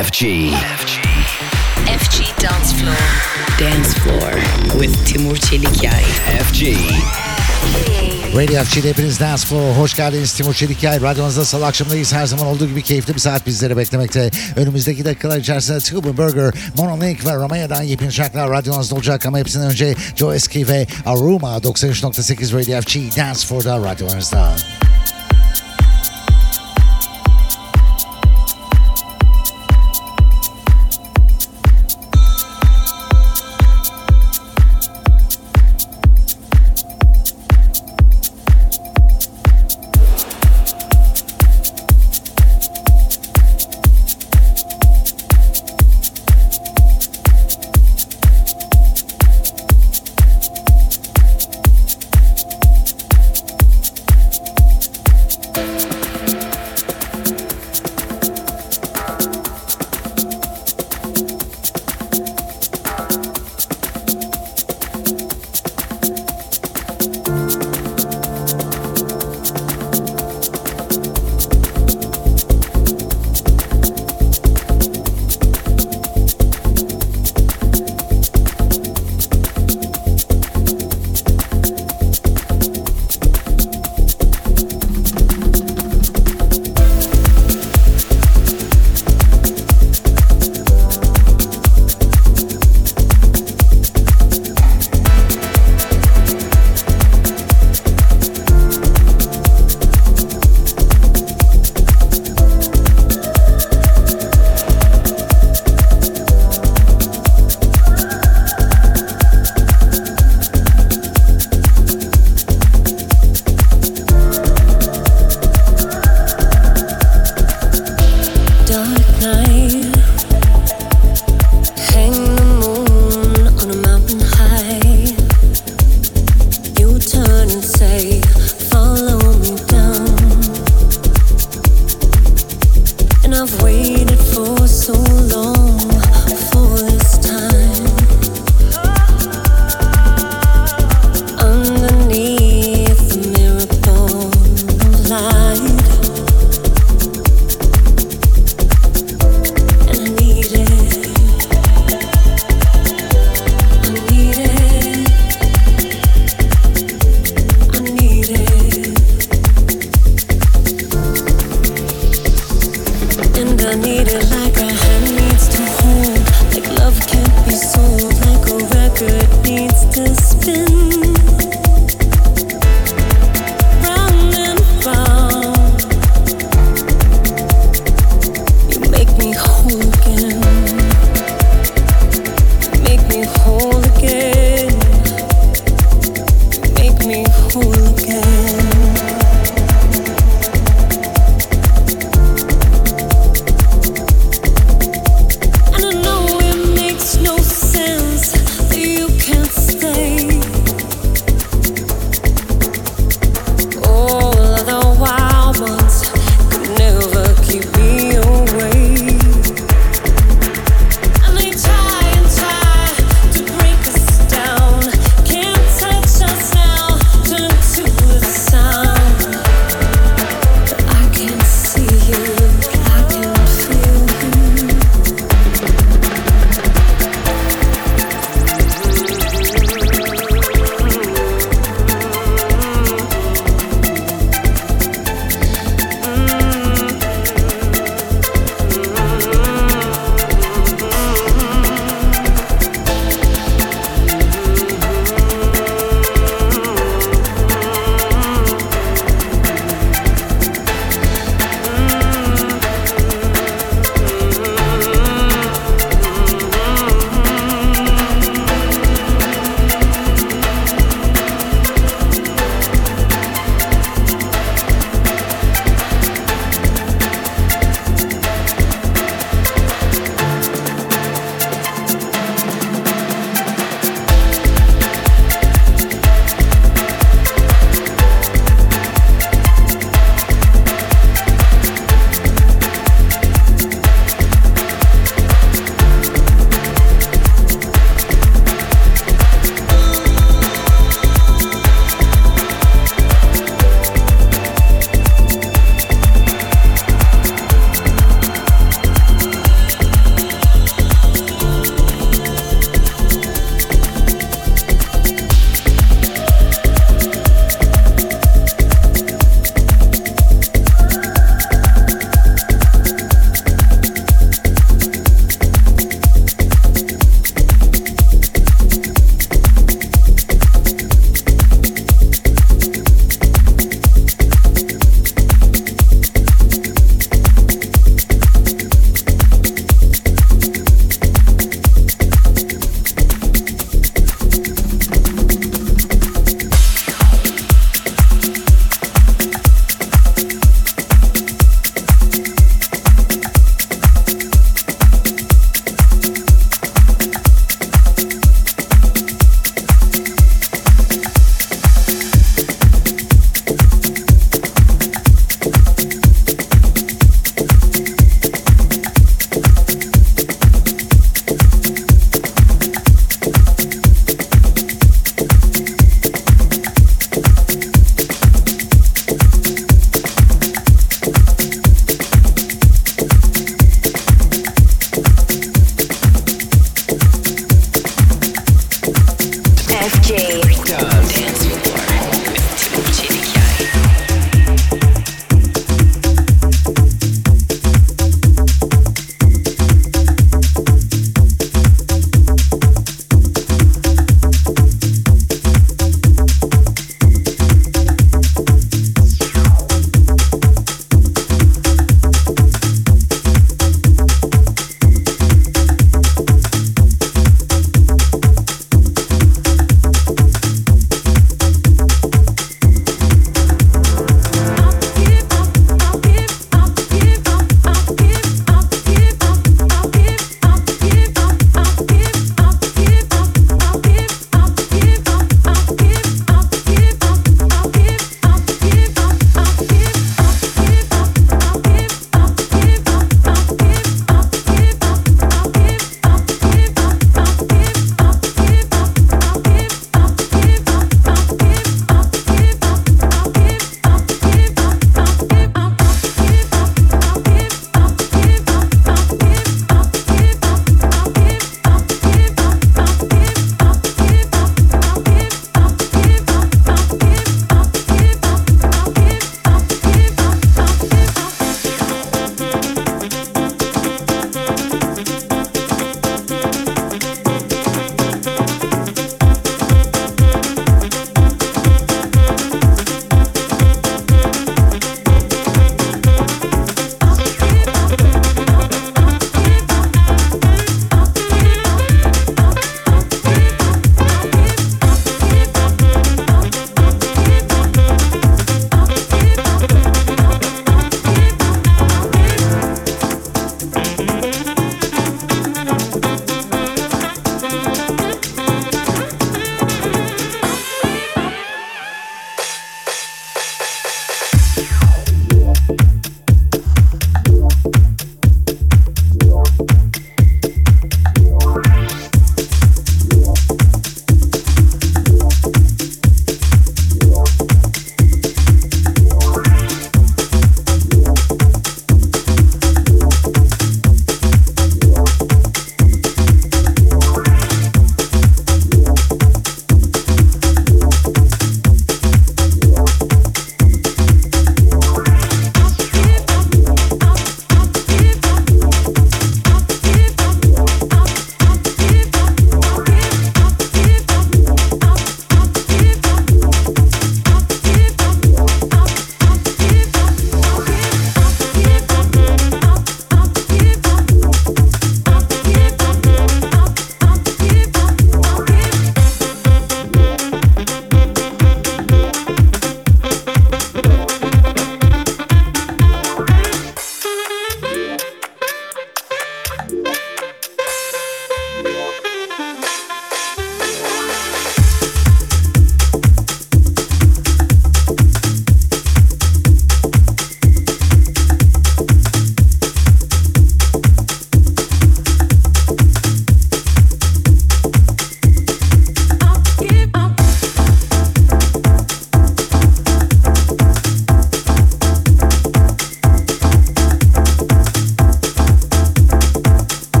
FG. FG Dance Floor. Dance Floor with Timur Çelikyay. FG. Radio FG'de hepiniz Dance Floor. Hoş geldiniz Timur Çelikyay. Radyonuzda salı akşamındayız. Her zaman olduğu gibi keyifli bir saat bizleri beklemekte. Önümüzdeki dakikalar içerisinde Tubu Burger, Monolink ve Romeo'dan yepyeni şarkılar radyonuzda olacak. Ama hepsinden önce Joe Eski ve Aruma 93.8 Radio FG Dance Floor'da radyonuzda. resto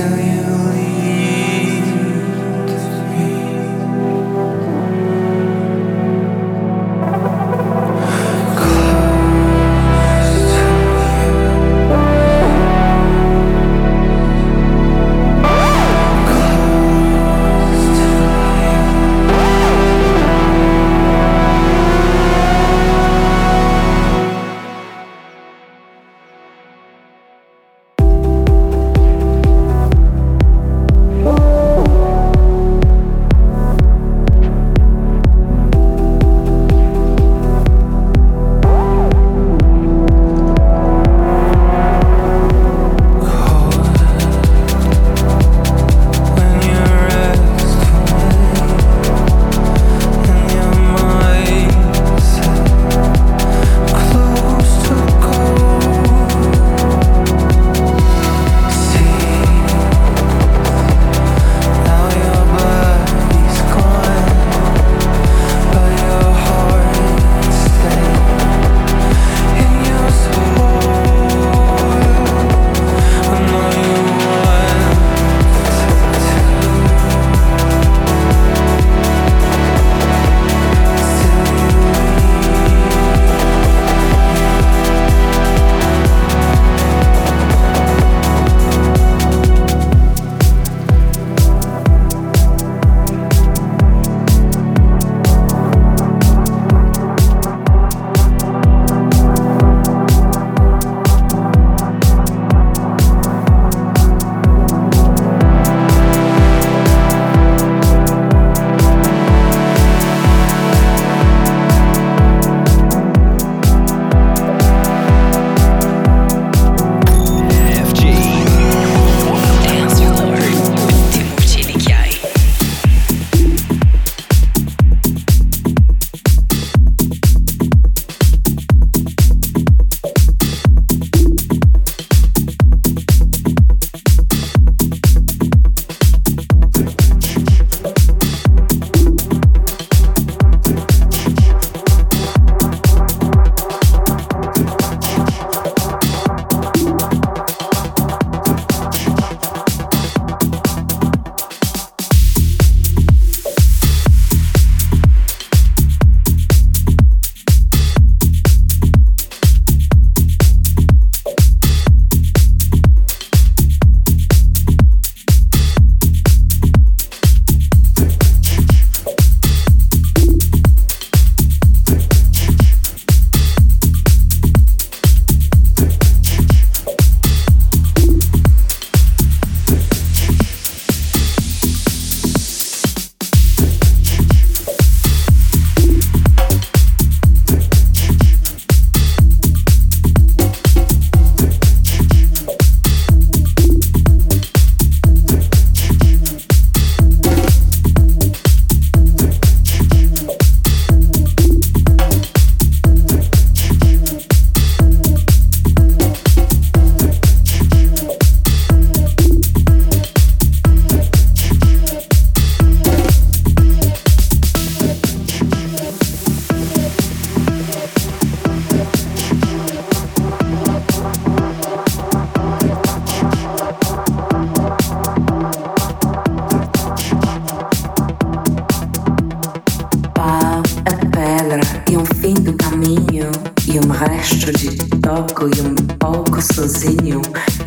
till you leave.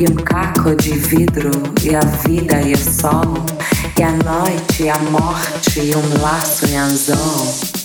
E um caco de vidro e a vida e o sol e a noite e a morte e um laço em anzol.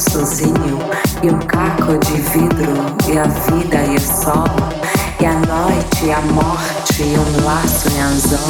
sozinho e um caco de vidro e a vida e o sol e a noite e a morte e um laço e anzol.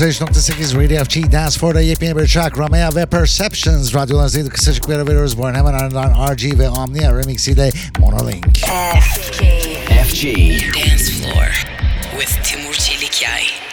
93.8 Radio FG Dance Floor'da yepyeni bir track Romeo ve Perceptions radyolarınızdaydı. Kısacık bir ara veriyoruz. Bu hemen ardından RG ve Omnia Remix ile Monolink. FG. FG. Dance Floor with Timur Çelikay.